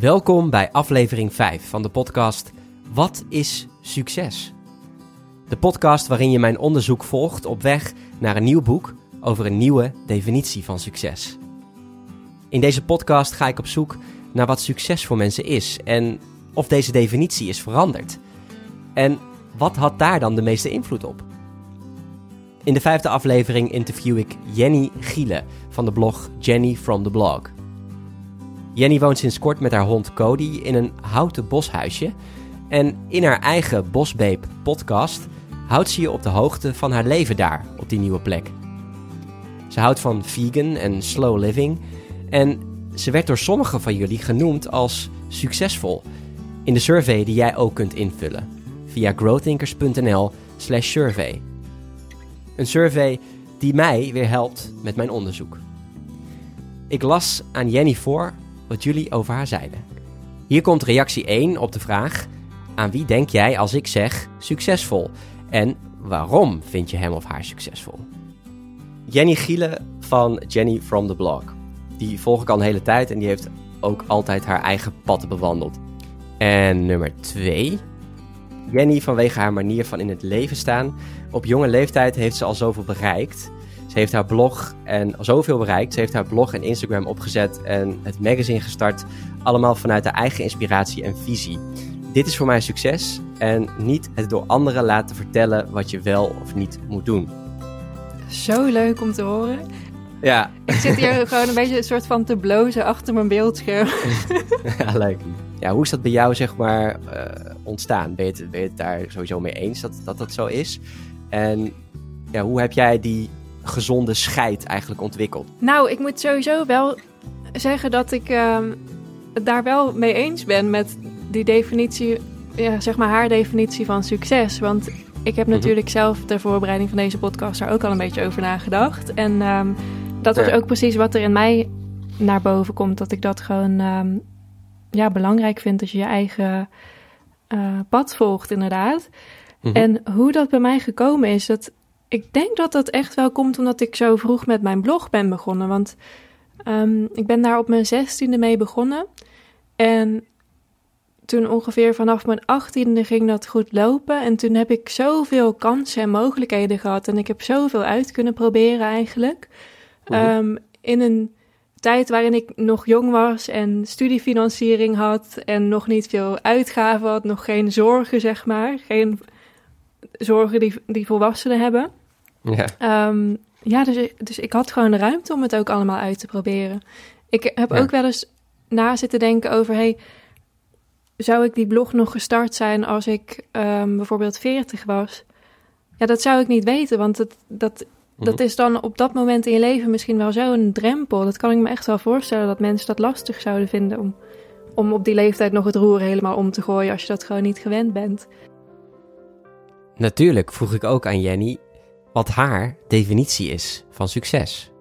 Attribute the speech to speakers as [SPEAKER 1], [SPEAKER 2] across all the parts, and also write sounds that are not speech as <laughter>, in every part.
[SPEAKER 1] Welkom bij aflevering 5 van de podcast Wat is succes? De podcast waarin je mijn onderzoek volgt op weg naar een nieuw boek over een nieuwe definitie van succes. In deze podcast ga ik op zoek naar wat succes voor mensen is en of deze definitie is veranderd. En wat had daar dan de meeste invloed op? In de vijfde aflevering interview ik Jenny Giele van de blog Jenny from the Blog. Jenny woont sinds kort met haar hond Cody in een houten boshuisje. En in haar eigen Bosbeep podcast houdt ze je op de hoogte van haar leven daar, op die nieuwe plek. Ze houdt van vegan en slow living. En ze werd door sommigen van jullie genoemd als succesvol. In de survey die jij ook kunt invullen via growthinkers.nl/slash survey. Een survey die mij weer helpt met mijn onderzoek. Ik las aan Jenny voor wat jullie over haar zeiden. Hier komt reactie 1 op de vraag: aan wie denk jij als ik zeg succesvol? En waarom vind je hem of haar succesvol? Jenny Giele van Jenny from the Blog. Die volg ik al een hele tijd en die heeft ook altijd haar eigen pad bewandeld. En nummer 2. Jenny vanwege haar manier van in het leven staan. Op jonge leeftijd heeft ze al zoveel bereikt. Ze heeft haar blog en zoveel bereikt. Ze heeft haar blog en Instagram opgezet en het magazine gestart. Allemaal vanuit haar eigen inspiratie en visie. Dit is voor mij succes en niet het door anderen laten vertellen wat je wel of niet moet doen.
[SPEAKER 2] Zo leuk om te horen.
[SPEAKER 1] Ja.
[SPEAKER 2] Ik zit hier gewoon een beetje een soort van te blozen achter mijn beeldscherm. <laughs>
[SPEAKER 1] ja, leuk. Ja, hoe is dat bij jou zeg maar uh, ontstaan? Ben je, het, ben je het daar sowieso mee eens dat, dat dat zo is? En ja, hoe heb jij die gezonde scheid eigenlijk ontwikkeld?
[SPEAKER 2] Nou, ik moet sowieso wel zeggen dat ik uh, het daar wel mee eens ben met die definitie, ja, zeg maar haar definitie van succes. Want ik heb natuurlijk zelf ter voorbereiding van deze podcast daar ook al een beetje over nagedacht. En um, dat was ja. ook precies wat er in mij naar boven komt. Dat ik dat gewoon um, ja, belangrijk vind dat je je eigen uh, pad volgt, inderdaad. Mm -hmm. En hoe dat bij mij gekomen is, dat ik denk dat dat echt wel komt omdat ik zo vroeg met mijn blog ben begonnen. Want um, ik ben daar op mijn zestiende mee begonnen. En toen ongeveer vanaf mijn achttiende ging dat goed lopen. En toen heb ik zoveel kansen en mogelijkheden gehad. En ik heb zoveel uit kunnen proberen eigenlijk. Mm-hmm. Um, in een tijd waarin ik nog jong was en studiefinanciering had. En nog niet veel uitgaven had. Nog geen zorgen, zeg maar. Geen zorgen die, die volwassenen hebben.
[SPEAKER 1] Ja,
[SPEAKER 2] um, ja dus, dus ik had gewoon de ruimte om het ook allemaal uit te proberen. Ik heb ja. ook wel eens na zitten denken over... Hey, zou ik die blog nog gestart zijn als ik um, bijvoorbeeld 40 was? Ja, dat zou ik niet weten, want het, dat, mm. dat is dan op dat moment in je leven misschien wel zo'n drempel. Dat kan ik me echt wel voorstellen dat mensen dat lastig zouden vinden om, om op die leeftijd nog het roer helemaal om te gooien als je dat gewoon niet gewend bent.
[SPEAKER 1] Natuurlijk vroeg ik ook aan Jenny wat haar definitie is van succes.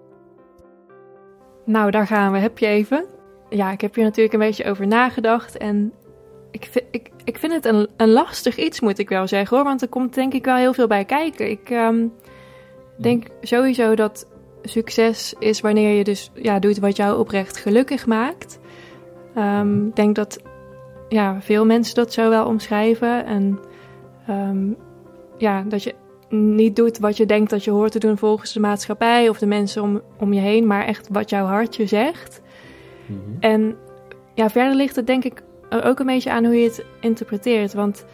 [SPEAKER 2] Nou, daar gaan we. Heb je even? Ja, ik heb hier natuurlijk een beetje over nagedacht en ik ik, ik vind het een, een lastig iets, moet ik wel zeggen hoor. Want er komt denk ik wel heel veel bij kijken. Ik um, denk sowieso dat succes is wanneer je dus ja, doet wat jou oprecht gelukkig maakt. Um, ik denk dat ja, veel mensen dat zo wel omschrijven. En um, ja, dat je niet doet wat je denkt dat je hoort te doen volgens de maatschappij of de mensen om, om je heen, maar echt wat jouw hartje zegt. Mm-hmm. En ja, verder ligt het denk ik ook een beetje aan hoe je het interpreteert. Want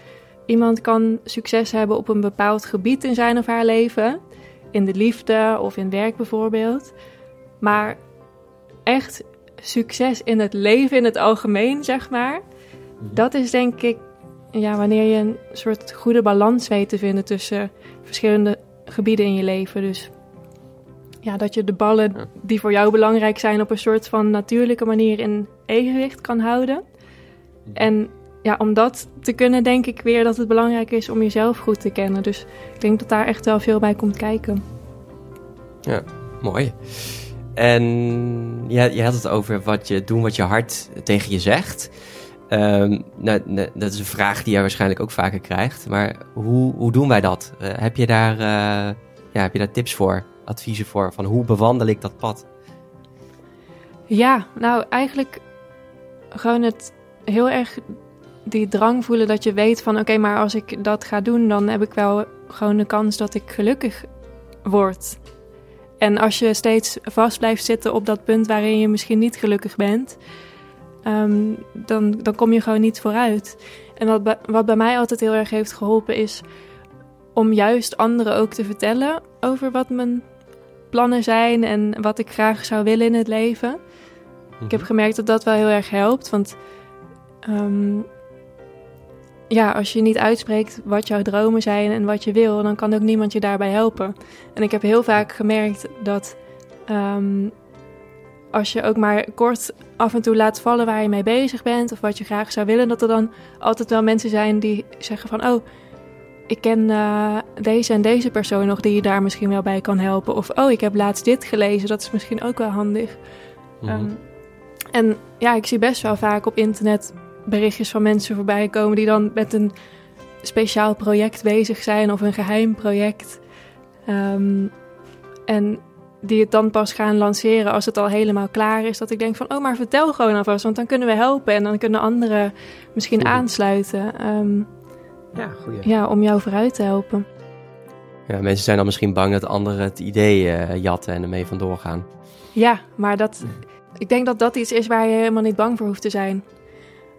[SPEAKER 2] iemand kan succes hebben op een bepaald gebied in zijn of haar leven, in de liefde of in werk bijvoorbeeld. Maar echt succes in het leven in het algemeen, zeg maar, mm-hmm. dat is denk ik ja, wanneer je een soort goede balans weet te vinden tussen verschillende gebieden in je leven. Dus ja, dat je de ballen die voor jou belangrijk zijn op een soort van natuurlijke manier in evenwicht kan houden. En ja, om dat te kunnen, denk ik weer dat het belangrijk is om jezelf goed te kennen. Dus ik denk dat daar echt wel veel bij komt kijken.
[SPEAKER 1] Ja, mooi. En ja, je had het over wat je doen wat je hart tegen je zegt. Um, nou, dat is een vraag die jij waarschijnlijk ook vaker krijgt. Maar hoe, hoe doen wij dat? Uh, heb, je daar, uh, ja, heb je daar tips voor, adviezen voor? Van hoe bewandel ik dat pad?
[SPEAKER 2] Ja, nou eigenlijk gewoon het heel erg die drang voelen dat je weet van oké, maar als ik dat ga doen, dan heb ik wel gewoon de kans dat ik gelukkig word. En als je steeds vast blijft zitten op dat punt waarin je misschien niet gelukkig bent, ehm, dan, dan kom je gewoon niet vooruit. En wat, wat bij mij altijd heel erg heeft geholpen is om juist anderen ook te vertellen over wat mijn plannen zijn en wat ik graag zou willen in het leven. Ik heb mhm. gemerkt dat dat wel heel erg helpt, want ehm, ja, als je niet uitspreekt wat jouw dromen zijn en wat je wil, dan kan ook niemand je daarbij helpen. En ik heb heel vaak gemerkt dat ehm, als je ook maar kort af en toe laat vallen waar je mee bezig bent of wat je graag zou willen, dat er dan altijd wel mensen zijn die zeggen van, oh, ik ken uh, deze en deze persoon nog die je daar misschien wel bij kan helpen. Of, oh, ik heb laatst dit gelezen, dat is misschien ook wel handig. Mhm. Ehm, en ja, ik zie best wel vaak op internet berichtjes van mensen voorbij komen die dan met een speciaal project bezig zijn of een geheim project. Um, en die het dan pas gaan lanceren als het al helemaal klaar is. Dat ik denk van, oh, maar vertel gewoon alvast, want dan kunnen we helpen en dan kunnen anderen misschien aansluiten. Um, ja, goeie. ja, om jou vooruit te helpen.
[SPEAKER 1] Ja, mensen zijn dan misschien bang dat anderen het idee uh, jatten en ermee vandoor gaan.
[SPEAKER 2] Ja, maar dat, ik denk dat dat iets is waar je helemaal niet bang voor hoeft te zijn.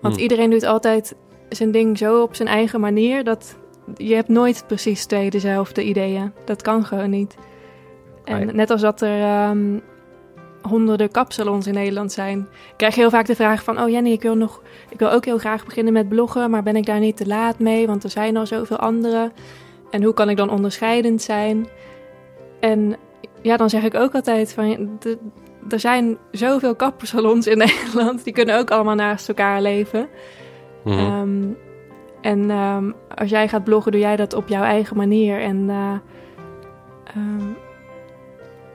[SPEAKER 2] Want hm. iedereen doet altijd zijn ding zo op zijn eigen manier dat je hebt nooit precies twee dezelfde ideeën. Dat kan gewoon niet. En net als dat er um, honderden kapsalons in Nederland zijn, krijg je heel vaak de vraag van: Oh Jenny, ik wil, nog, ik wil ook heel graag beginnen met bloggen, maar ben ik daar niet te laat mee? Want er zijn al zoveel anderen. En hoe kan ik dan onderscheidend zijn? En ja, dan zeg ik ook altijd van er zijn zoveel kapsalons in <laughs> Nederland. Die kunnen ook allemaal naast elkaar leven. Mhm. Ehm, en ehm, als jij gaat bloggen, doe jij dat op jouw eigen manier. En, uh, um,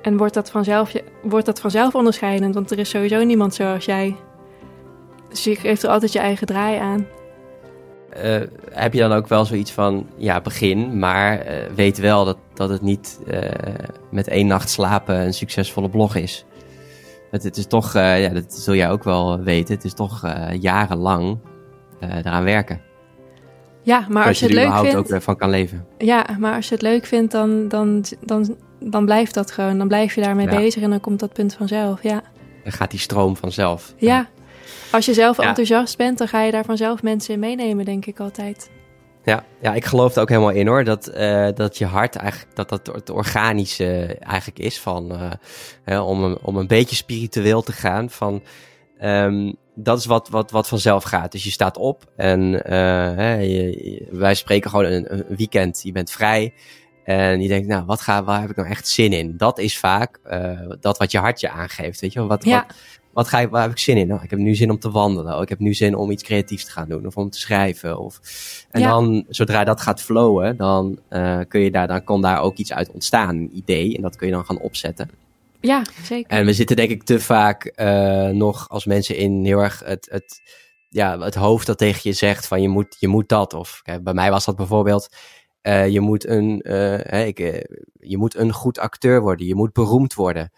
[SPEAKER 2] en wordt, dat vanzelf, wordt dat vanzelf onderscheidend. Want er is sowieso niemand zoals jij. Dus je geeft er altijd je eigen draai aan.
[SPEAKER 1] Uh, heb je dan ook wel zoiets van, ja, begin, maar uh, weet wel dat, dat het niet met één nacht slapen een succesvolle blog is? Het, het is toch, ja, dat zul jij ook wel weten, het is toch jarenlang eraan werken.
[SPEAKER 2] Ja, maar als je het leuk vindt...
[SPEAKER 1] ook van kan leven.
[SPEAKER 2] Ja, maar als je het leuk vindt, dan, dan, dan, dan blijft dat gewoon. Dan blijf je daarmee bezig en dan komt dat punt vanzelf, ja.
[SPEAKER 1] Dan gaat die stroom vanzelf.
[SPEAKER 2] Ja, als je zelf enthousiast bent, dan ga je daar vanzelf mensen in meenemen, denk ik altijd.
[SPEAKER 1] Ja, ja, ik geloof er ook helemaal in hoor. Dat, uh, dat je hart eigenlijk, dat dat het organische eigenlijk is van, uh, hè, om, een, om een beetje spiritueel te gaan. Van, um, dat is wat, wat, wat vanzelf gaat. Dus je staat op en uh, hè, je, wij spreken gewoon een, een, weekend. Je bent vrij en je denkt, nou, wat ga, waar heb ik nou echt zin in? Dat is vaak dat wat je hart je aangeeft. Weet je, wat, ja. wat, wat ga ik, waar heb ik zin in? Nou, ik heb nu zin om te wandelen. Oh, ik heb nu zin om iets creatiefs te gaan doen. Of om te schrijven. Of... En dan, zodra dat gaat flowen, dan, uh, kun je daar, dan kan daar ook iets uit ontstaan. Een idee. En dat kun je dan gaan opzetten.
[SPEAKER 2] Ja, zeker.
[SPEAKER 1] En we zitten denk ik te vaak uh, nog als mensen in heel erg het, het, ja, het hoofd dat tegen je zegt van je moet, je moet dat. Of bij mij was dat bijvoorbeeld... Uh, je, moet een, uh, ik, je moet een goed acteur worden. Je moet beroemd worden.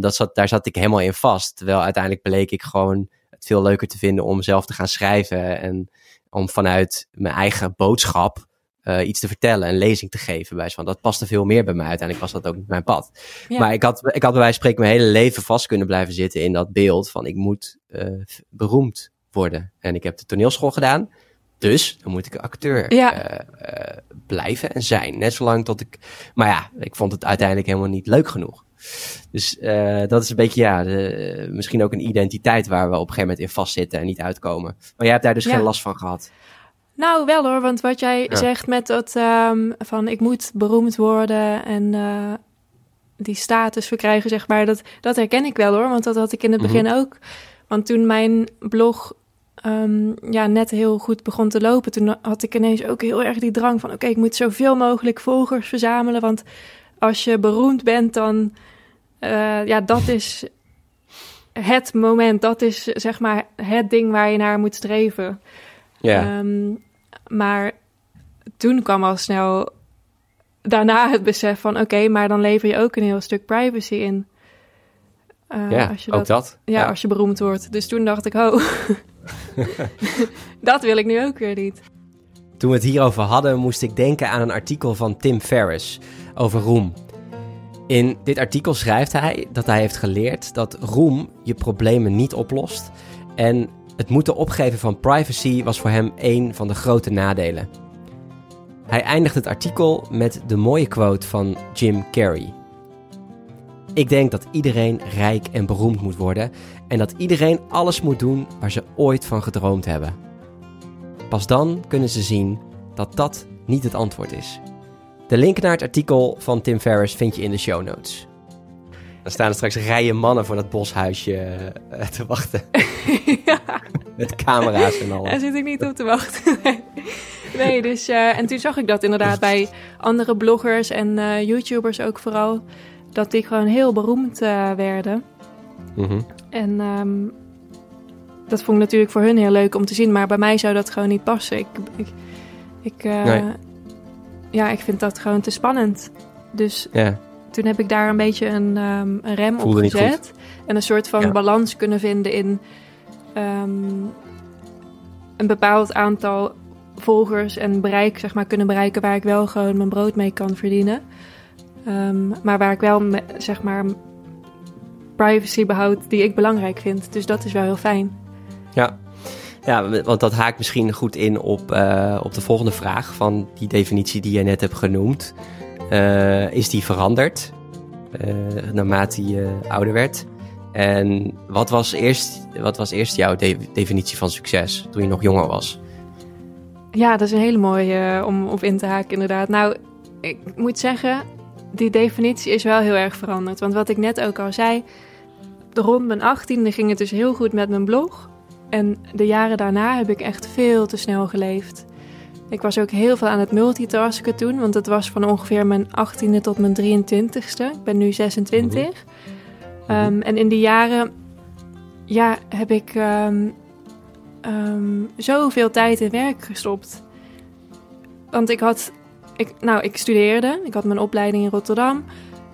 [SPEAKER 1] Dat zat, daar zat ik helemaal in vast. Terwijl uiteindelijk bleek ik gewoon het veel leuker te vinden om zelf te gaan schrijven. En om vanuit mijn eigen boodschap uh, iets te vertellen, een lezing te geven. Bij van. Dat paste veel meer bij mij. Uiteindelijk was dat ook niet mijn pad. Maar ik had, ik had bij wijze van spreken mijn hele leven vast kunnen blijven zitten in dat beeld van ik moet uh, beroemd worden. En ik heb de toneelschool gedaan. Dus dan moet ik acteur ja. uh, blijven en zijn. Net zolang tot ik. Maar ja, ik vond het uiteindelijk helemaal niet leuk genoeg. Dus uh, dat is een beetje, ja, de, misschien ook een identiteit waar we op een gegeven moment in vastzitten en niet uitkomen. Maar jij hebt daar dus geen last van gehad.
[SPEAKER 2] Nou, wel hoor, want wat jij zegt met dat um, van ik moet beroemd worden en uh, die status verkrijgen, zeg maar, dat, dat herken ik wel hoor, want dat had ik in het begin mhm. ook. Want toen mijn blog um, ja, net heel goed begon te lopen, toen had ik ineens ook heel erg die drang van: oké, ik moet zoveel mogelijk volgers verzamelen. Want als je beroemd bent, dan uh, ja, dat is het moment, dat is zeg maar het ding waar je naar moet streven. Ja. Um, maar toen kwam al snel daarna het besef van: oké, maar dan lever je ook een heel stuk privacy in. Uh,
[SPEAKER 1] ja,
[SPEAKER 2] als je
[SPEAKER 1] ook dat.
[SPEAKER 2] Ja, als je beroemd wordt. Dus toen dacht ik, oh, <laughs> <laughs> dat wil ik nu ook weer niet.
[SPEAKER 1] Toen we het hierover hadden, moest ik denken aan een artikel van Tim Ferriss over roem. In dit artikel schrijft hij dat hij heeft geleerd dat roem je problemen niet oplost. En het moeten opgeven van privacy was voor hem een van de grote nadelen. Hij eindigt het artikel met de mooie quote van Jim Carrey. Ik denk dat iedereen rijk en beroemd moet worden en dat iedereen alles moet doen waar ze ooit van gedroomd hebben. Pas dan kunnen ze zien dat dat niet het antwoord is. De link naar het artikel van Tim Ferriss vind je in de show notes. Dan staan er straks rijen mannen voor dat boshuisje eh, te wachten. <laughs> ja. Met camera's en alles.
[SPEAKER 2] Daar zit ik niet op te wachten. <laughs> nee, dus... Uh, en toen zag ik dat inderdaad bij andere bloggers en uh, YouTubers ook vooral. Dat die gewoon heel beroemd werden. Mm -hmm. En um, dat vond ik natuurlijk voor hun heel leuk om te zien. Maar bij mij zou dat gewoon niet passen. Ik... ik, ik nee. Ja, ik vind dat gewoon te spannend. Dus... Ja toen heb ik daar een beetje een, um, een rem
[SPEAKER 1] Voelde
[SPEAKER 2] op gezet. En een soort van ja. balans kunnen vinden in um, een bepaald aantal volgers en bereik, zeg maar, kunnen bereiken waar ik wel gewoon mijn brood mee kan verdienen. Um, maar waar ik wel, me, zeg maar, privacy behoud die ik belangrijk vind. Dus dat is wel heel fijn.
[SPEAKER 1] Ja, ja, want dat haakt misschien goed in op, uh, op de volgende vraag van die definitie die je net hebt genoemd. Uh, is die veranderd uh, naarmate je ouder werd? En wat was eerst, wat was eerst jouw de definitie van succes toen je nog jonger was?
[SPEAKER 2] Ja, dat is een hele mooie om op in te haken, inderdaad. Nou, ik moet zeggen, die definitie is wel heel erg veranderd. Want wat ik net ook al zei, rond mijn achttiende ging het dus heel goed met mijn blog. En de jaren daarna heb ik echt veel te snel geleefd. Ik was ook heel veel aan het multitasken toen, want het was van ongeveer mijn 18e tot mijn 23ste. Ik ben nu 26. Mm-hmm. Um, en in die jaren ja, heb ik um, um, zoveel tijd in werk gestopt. Want ik had, ik, nou, ik studeerde, ik had mijn opleiding in Rotterdam.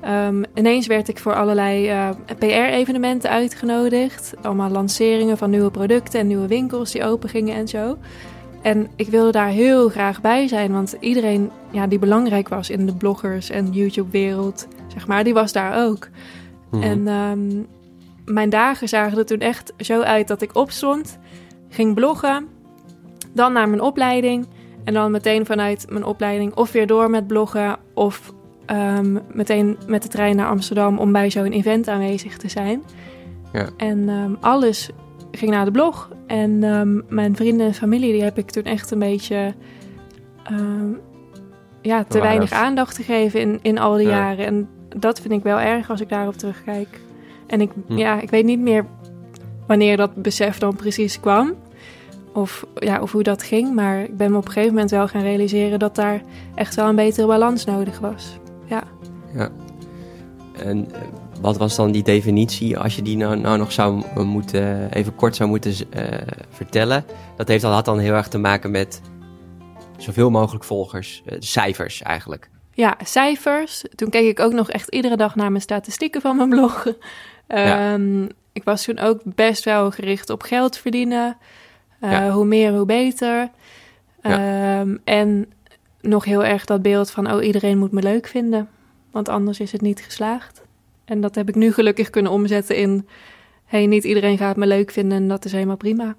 [SPEAKER 2] Um, ineens werd ik voor allerlei uh, PR-evenementen uitgenodigd. Allemaal lanceringen van nieuwe producten en nieuwe winkels die open gingen en zo. En ik wilde daar heel graag bij zijn, want iedereen ja, die belangrijk was in de bloggers- en YouTube-wereld, zeg maar, die was daar ook. Mm. En um, mijn dagen zagen er toen echt zo uit dat ik opstond, ging bloggen, dan naar mijn opleiding en dan meteen vanuit mijn opleiding of weer door met bloggen of um, meteen met de trein naar Amsterdam om bij zo'n event aanwezig te zijn. Ja. En um, alles ging naar de blog. En um, mijn vrienden en familie, die heb ik toen echt een beetje um, ja, te weinig aandacht gegeven in, in al die ja. jaren. En dat vind ik wel erg als ik daarop terugkijk. En ik, hm. ja, ik weet niet meer wanneer dat besef dan precies kwam. Of, ja, of hoe dat ging. Maar ik ben me op een gegeven moment wel gaan realiseren dat daar echt wel een betere balans nodig was. Ja.
[SPEAKER 1] Ja. En wat was dan die definitie, als je die nou, nou nog zou moeten, even kort zou moeten uh, vertellen? Dat heeft, dat had dan heel erg te maken met zoveel mogelijk volgers, uh, cijfers eigenlijk.
[SPEAKER 2] Ja, cijfers. Toen keek ik ook nog echt iedere dag naar mijn statistieken van mijn blog. Ja. Um, ik was toen ook best wel gericht op geld verdienen. Uh, ja. Hoe meer, hoe beter. Ja. Um, en nog heel erg dat beeld van, oh, iedereen moet me leuk vinden. Want anders is het niet geslaagd. En dat heb ik nu gelukkig kunnen omzetten in... hey, niet iedereen gaat me leuk vinden en dat is helemaal prima.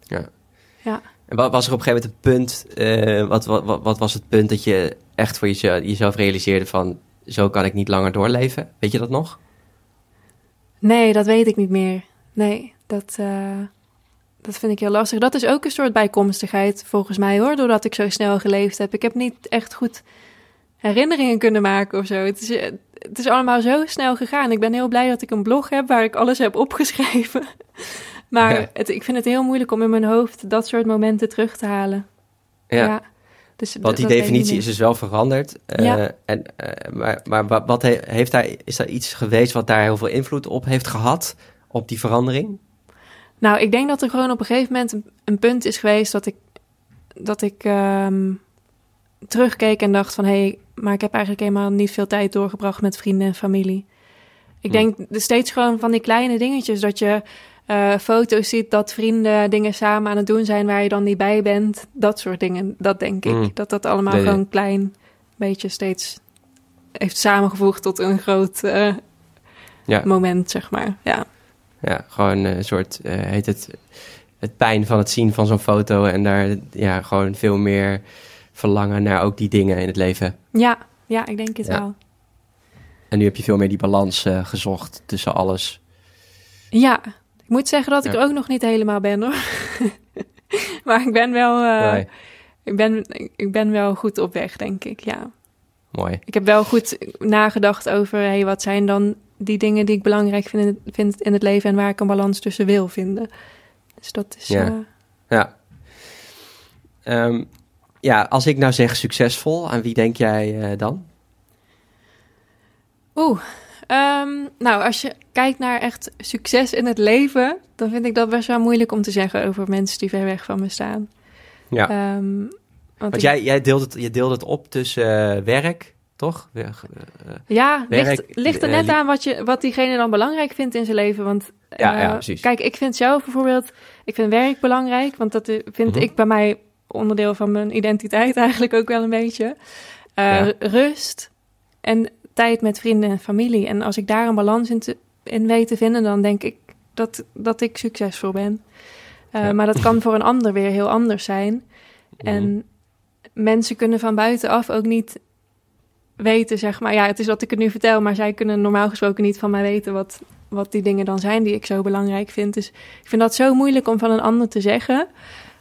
[SPEAKER 1] Ja.
[SPEAKER 2] ja.
[SPEAKER 1] En wat was er op een gegeven moment het punt... Uh, wat, wat, wat, was het punt dat je echt voor jezelf, jezelf realiseerde van... zo kan ik niet langer doorleven? Weet je dat nog?
[SPEAKER 2] Nee, dat weet ik niet meer. Nee, dat, uh, dat vind ik heel lastig. Dat is ook een soort bijkomstigheid volgens mij hoor... doordat ik zo snel geleefd heb. Ik heb niet echt goed herinneringen kunnen maken of zo. Het is, het is allemaal zo snel gegaan. Ik ben heel blij dat ik een blog heb waar ik alles heb opgeschreven. <laughs> maar ja. het, ik vind het heel moeilijk om in mijn hoofd dat soort momenten terug te halen.
[SPEAKER 1] Ja. ja. Dus Want die definitie is dus wel veranderd. Ja. Uh, en, uh, maar maar wat he, heeft daar, is er iets geweest wat daar heel veel invloed op heeft gehad, op die verandering?
[SPEAKER 2] Nou, ik denk dat er gewoon op een gegeven moment een, een punt is geweest dat ik, dat ik um, terugkeek en dacht van... hé, hey, maar ik heb eigenlijk helemaal niet veel tijd doorgebracht met vrienden en familie. Ik denk steeds gewoon van die kleine dingetjes. Dat je eh, foto's ziet dat vrienden dingen samen aan het doen zijn waar je dan niet bij bent. Dat soort dingen, dat denk ik.
[SPEAKER 1] Mm.
[SPEAKER 2] Dat dat allemaal
[SPEAKER 1] Nee,
[SPEAKER 2] gewoon klein beetje steeds heeft samengevoegd tot een groot eh,
[SPEAKER 1] Ja.
[SPEAKER 2] moment, zeg maar. Ja.
[SPEAKER 1] Ja, gewoon een soort, eh, heet het, het pijn van het zien van zo'n foto en daar ja, gewoon veel meer verlangen naar ook die dingen in het leven.
[SPEAKER 2] Ja, ja, ik denk het
[SPEAKER 1] Ja.
[SPEAKER 2] wel.
[SPEAKER 1] En nu heb je veel meer die balans eh, gezocht tussen alles.
[SPEAKER 2] Ja, ik moet zeggen dat ik
[SPEAKER 1] Ja.
[SPEAKER 2] er ook nog niet helemaal ben hoor. <laughs> maar ik ben wel, eh,
[SPEAKER 1] Nee,
[SPEAKER 2] ik, ben, ik ben wel goed op weg, denk ik. Ja.
[SPEAKER 1] mooi.
[SPEAKER 2] Ik heb wel goed nagedacht over hey, wat zijn dan die dingen die ik belangrijk vind in, het, vind in het leven en waar ik een balans tussen wil vinden. Dus dat is.
[SPEAKER 1] Ja.
[SPEAKER 2] eh,
[SPEAKER 1] Ja. Ehm, ja, als ik nou zeg succesvol, aan wie denk jij eh, dan?
[SPEAKER 2] Oeh. ehm, nou, als je kijkt naar echt succes in het leven, dan vind ik dat best wel moeilijk om te zeggen over mensen die ver weg van me staan.
[SPEAKER 1] Ja,
[SPEAKER 2] Ehm, want
[SPEAKER 1] want
[SPEAKER 2] ik-
[SPEAKER 1] jij, jij deelt het, je deelt het op tussen eh, werk, toch? Werk, eh,
[SPEAKER 2] Ja,
[SPEAKER 1] Werk,
[SPEAKER 2] ligt, ligt er net aan wat, je, wat diegene dan belangrijk vindt in zijn leven. Want
[SPEAKER 1] Ja, ja, precies.
[SPEAKER 2] kijk, ik vind zelf bijvoorbeeld, ik vind werk belangrijk, want dat vind
[SPEAKER 1] Mhm.
[SPEAKER 2] ik bij mij onderdeel van mijn identiteit eigenlijk ook wel een beetje. Eh,
[SPEAKER 1] Ja.
[SPEAKER 2] Rust en tijd met vrienden en familie. En als ik daar een balans in, te, in weet te vinden, dan denk ik dat, dat ik succesvol ben. Eh,
[SPEAKER 1] Ja.
[SPEAKER 2] Maar dat kan voor een ander weer heel anders zijn.
[SPEAKER 1] mhm.
[SPEAKER 2] En mensen kunnen van buitenaf ook niet weten, zeg maar. Ja, het is dat ik het nu vertel, maar zij kunnen normaal gesproken niet van mij weten wat, wat die dingen dan zijn die ik zo belangrijk vind. Dus ik vind dat zo moeilijk om van een ander te zeggen.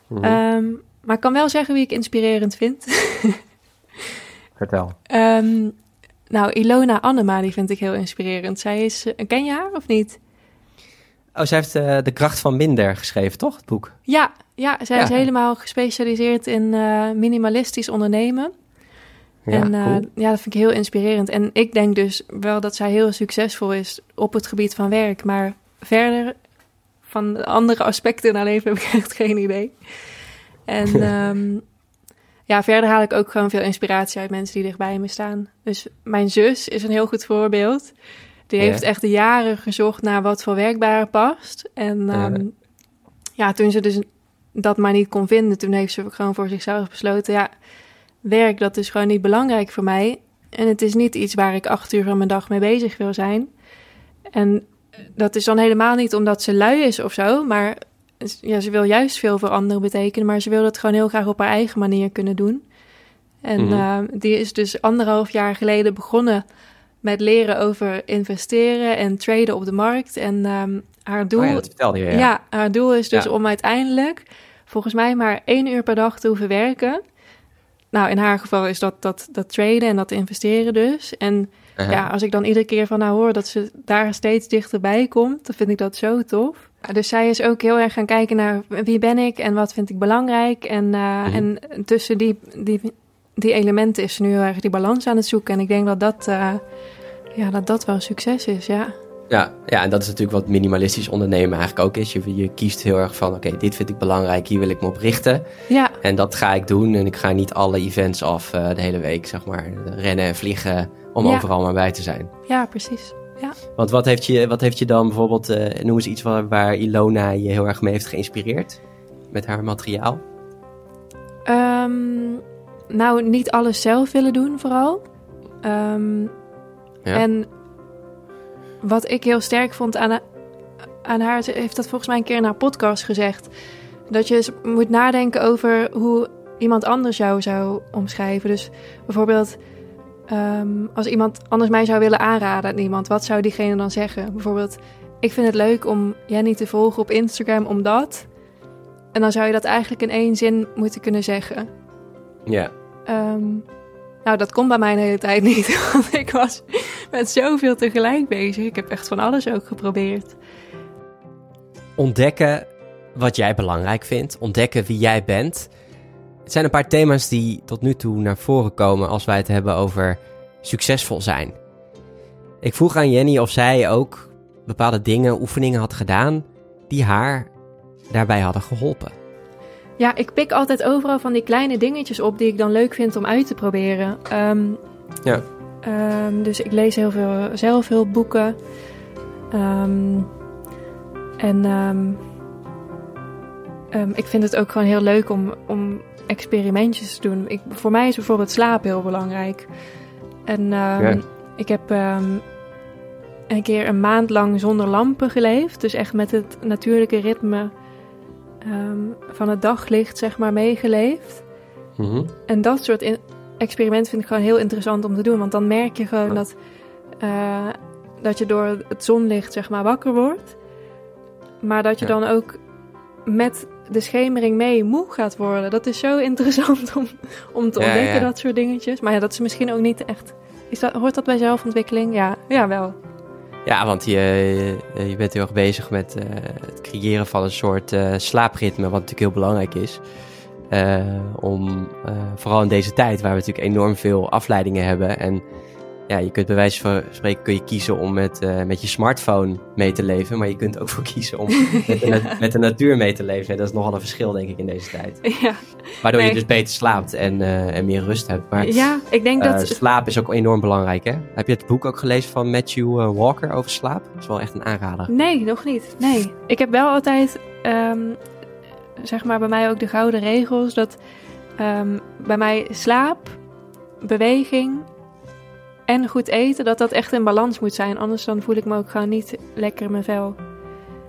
[SPEAKER 1] Mhm.
[SPEAKER 2] Ehm, maar ik kan wel zeggen wie ik inspirerend vind. <laughs>
[SPEAKER 1] Vertel.
[SPEAKER 2] Ehm, nou, Ilona Annema, die vind ik heel inspirerend. Zij is, eh, ken je haar of niet?
[SPEAKER 1] Oh, zij heeft eh, De Kracht van Minder geschreven, toch? Het boek.
[SPEAKER 2] Ja, ja zij
[SPEAKER 1] Ja.
[SPEAKER 2] is helemaal gespecialiseerd in eh, minimalistisch ondernemen. en eh,
[SPEAKER 1] cool.
[SPEAKER 2] ja, dat vind ik heel inspirerend. En ik denk dus wel dat zij heel succesvol is op het gebied van werk. Maar verder van de andere aspecten in haar leven heb ik echt geen idee. En ehm, ja, verder haal ik ook gewoon veel inspiratie uit mensen die dichtbij me staan. Dus mijn zus is een heel goed voorbeeld. Die
[SPEAKER 1] Ja.
[SPEAKER 2] heeft echt jaren gezocht naar wat voor werk bij haar past. En
[SPEAKER 1] Ja.
[SPEAKER 2] ehm, ja, toen ze dus dat maar niet kon vinden, toen heeft ze gewoon voor zichzelf besloten: ja, werk dat is gewoon niet belangrijk voor mij. En het is niet iets waar ik acht uur van mijn dag mee bezig wil zijn. En dat is dan helemaal niet omdat ze lui is of zo, maar ja, ze wil juist veel voor anderen betekenen, maar ze wil dat gewoon heel graag op haar eigen manier kunnen doen. En
[SPEAKER 1] Mhm.
[SPEAKER 2] eh, die is dus anderhalf jaar geleden begonnen met leren over investeren en traden op de markt. En ehm, haar doel
[SPEAKER 1] Oh ja, dat vertelde je, ja.
[SPEAKER 2] ja. haar doel is dus
[SPEAKER 1] Ja.
[SPEAKER 2] om uiteindelijk volgens mij maar één uur per dag te hoeven werken. Nou, in haar geval is dat dat, dat traden en dat investeren dus. En ja, als ik dan iedere keer van haar hoor dat ze daar steeds dichterbij komt, dan vind ik dat zo tof. Dus zij is ook heel erg gaan kijken naar wie ben ik en wat vind ik belangrijk. En, eh,
[SPEAKER 1] Mhm.
[SPEAKER 2] en tussen die, die, die elementen is ze nu heel erg die balans aan het zoeken. En ik denk dat dat, eh, ja, dat, dat wel een succes is, ja.
[SPEAKER 1] Ja, ja, en dat is natuurlijk wat minimalistisch ondernemen eigenlijk ook is. Je, je kiest heel erg van, oké, dit vind ik belangrijk, hier wil ik me op richten.
[SPEAKER 2] Ja,
[SPEAKER 1] En dat ga ik doen. En ik ga niet alle events af eh, de hele week, zeg maar. Rennen en vliegen om
[SPEAKER 2] Ja.
[SPEAKER 1] overal maar bij te zijn.
[SPEAKER 2] ja, precies.
[SPEAKER 1] Want wat heeft je, wat heeft je dan bijvoorbeeld, eh, noem eens iets waar, waar Ilona je heel erg mee heeft geïnspireerd? Met haar materiaal?
[SPEAKER 2] Ehm, nou, niet alles zelf willen doen, vooral. Ehm,
[SPEAKER 1] Ja.
[SPEAKER 2] En wat ik heel sterk vond aan, aan haar, ze heeft dat volgens mij een keer in haar podcast gezegd. Dat je moet nadenken over hoe iemand anders jou zou omschrijven. Dus bijvoorbeeld, ehm, als iemand anders mij zou willen aanraden aan iemand, wat zou diegene dan zeggen? Bijvoorbeeld, ik vind het leuk om Jenny te volgen op Instagram omdat. En dan zou je dat eigenlijk in één zin moeten kunnen zeggen.
[SPEAKER 1] Ja.
[SPEAKER 2] Ehm, nou, dat kon bij mij de hele tijd niet. <laughs> Want ik was met zoveel tegelijk bezig. Ik heb echt van alles ook geprobeerd.
[SPEAKER 1] Ontdekken wat jij belangrijk vindt. Ontdekken wie jij bent. Het zijn een paar thema's die tot nu toe naar voren komen als wij het hebben over succesvol zijn. Ik vroeg aan Jenny of zij ook bepaalde dingen, oefeningen had gedaan die haar daarbij hadden geholpen.
[SPEAKER 2] Ja, ik pik altijd overal van die kleine dingetjes op die ik dan leuk vind om uit te proberen. Ehm,
[SPEAKER 1] Ja.
[SPEAKER 2] ehm, dus ik lees heel veel zelfhulpboeken. Ehm, en ehm, ehm, ik vind het ook gewoon heel leuk om, om experimentjes te doen. Ik, voor mij is bijvoorbeeld slaap heel belangrijk. En ik heb een keer een maand lang zonder lampen geleefd. Dus echt met het natuurlijke ritme van het daglicht, zeg maar, meegeleefd. Mhm. En dat soort in experiment vind ik gewoon heel interessant om te doen. Want dan merk je gewoon dat, uh, dat je door het zonlicht zeg maar wakker wordt. Maar dat je dan ook met de schemering mee moe gaat worden. Dat is zo interessant om, om te ontdekken, dat soort dingetjes. Maar ja, dat is misschien ook niet echt... Is dat, hoort dat bij zelfontwikkeling? Ja, ja wel.
[SPEAKER 1] Ja, want je, je bent heel erg bezig met uh, het creëren van een soort uh, slaapritme, wat natuurlijk heel belangrijk is. Uh, om vooral in deze tijd, waar we natuurlijk enorm veel afleidingen hebben. En ja, je kunt bij wijze van spreken kun je kiezen om met, uh, met je smartphone mee te leven. Maar je kunt ook voor kiezen om <laughs> met, de, met de natuur mee te leven. En dat is nogal een verschil, denk ik, in deze tijd. <laughs> Ja. Waardoor je dus beter slaapt en, en meer rust hebt. Maar
[SPEAKER 2] ja, ik denk dat...
[SPEAKER 1] slaap is ook enorm belangrijk, hè? Heb je het boek ook gelezen van Matthew Walker over slaap? Dat is wel echt een aanrader.
[SPEAKER 2] Nee, nog niet. Nee. Ik heb wel altijd... Um, zeg maar bij mij ook de gouden regels. Dat um, bij mij slaap, beweging en goed eten, dat dat echt in balans moet zijn. Anders dan voel ik me ook gewoon niet lekker in mijn vel.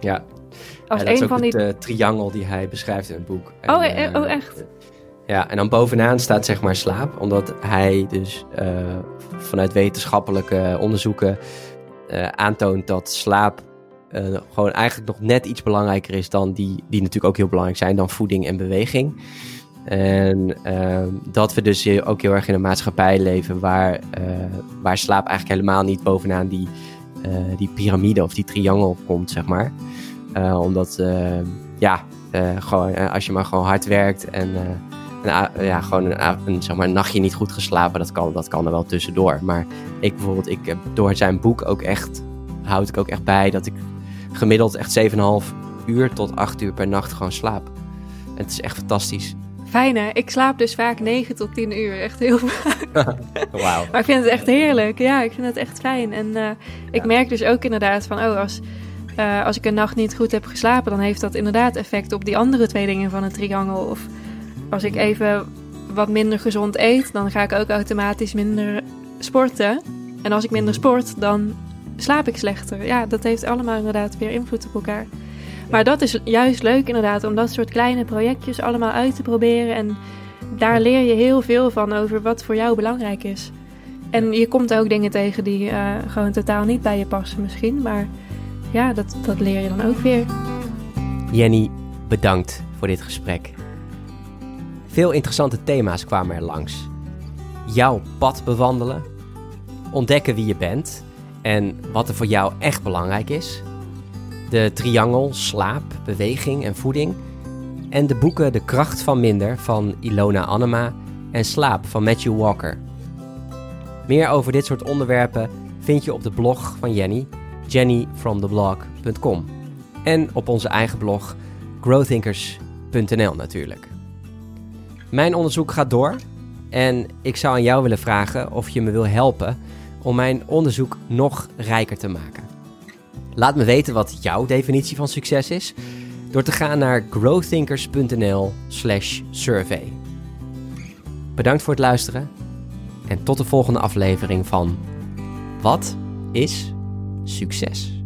[SPEAKER 1] Ja, Als dat is ook van die... Uh, triangel die hij beschrijft in het boek.
[SPEAKER 2] En, oh, uh, oh, echt?
[SPEAKER 1] Ja, en dan bovenaan staat zeg maar slaap. Omdat hij dus uh, vanuit wetenschappelijke onderzoeken aantoont dat slaap uh, gewoon eigenlijk nog net iets belangrijker is dan die, die natuurlijk ook heel belangrijk zijn, dan voeding en beweging. En uh, dat we dus ook heel erg in een maatschappij leven waar, uh, waar slaap eigenlijk helemaal niet bovenaan die, die piramide of die triangel komt, zeg maar. omdat, ja, gewoon, als je maar gewoon hard werkt en ja, gewoon een, een, zeg maar, nachtje niet goed geslapen, dat kan, dat kan er wel tussendoor. Maar ik bijvoorbeeld, ik door zijn boek ook echt, houd ik ook echt bij dat ik gemiddeld echt 7,5 uur tot 8 uur per nacht gewoon slaap. En het is echt fantastisch.
[SPEAKER 2] Fijn hè? Ik slaap dus vaak 9 tot 10 uur. Echt heel vaak. <laughs> Wauw. maar ik vind het echt heerlijk. Ja, ik vind het echt fijn. En uh, ik merk dus ook inderdaad van, oh, als, uh, als ik een nacht niet goed heb geslapen, dan heeft dat inderdaad effect op die andere twee dingen van het triangel. Of als ik even wat minder gezond eet, dan ga ik ook automatisch minder sporten. En als ik minder sport, dan slaap ik slechter. Ja, dat heeft allemaal inderdaad weer invloed op elkaar. Maar dat is juist leuk inderdaad, om dat soort kleine projectjes allemaal uit te proberen. En daar leer je heel veel van over wat voor jou belangrijk is. En je komt ook dingen tegen die uh, gewoon totaal niet bij je passen misschien. Maar ja, dat, dat leer je dan ook weer.
[SPEAKER 1] Jenny, bedankt voor dit gesprek. Veel interessante thema's kwamen er langs. Jouw pad bewandelen, ontdekken wie je bent en wat er voor jou echt belangrijk is. De triangel slaap, beweging en voeding. En de boeken De Kracht van Minder van Ilona Annema en Slaap van Matthew Walker. Meer over dit soort onderwerpen vind je op de blog van Jenny, jennyfromtheblog.com. En op onze eigen blog growthinkers.nl natuurlijk. Mijn onderzoek gaat door en ik zou aan jou willen vragen of je me wil helpen om mijn onderzoek nog rijker te maken. Laat me weten wat jouw definitie van succes is door te gaan naar growthinkers.nl/survey. Bedankt voor het luisteren en tot de volgende aflevering van Wat is succes?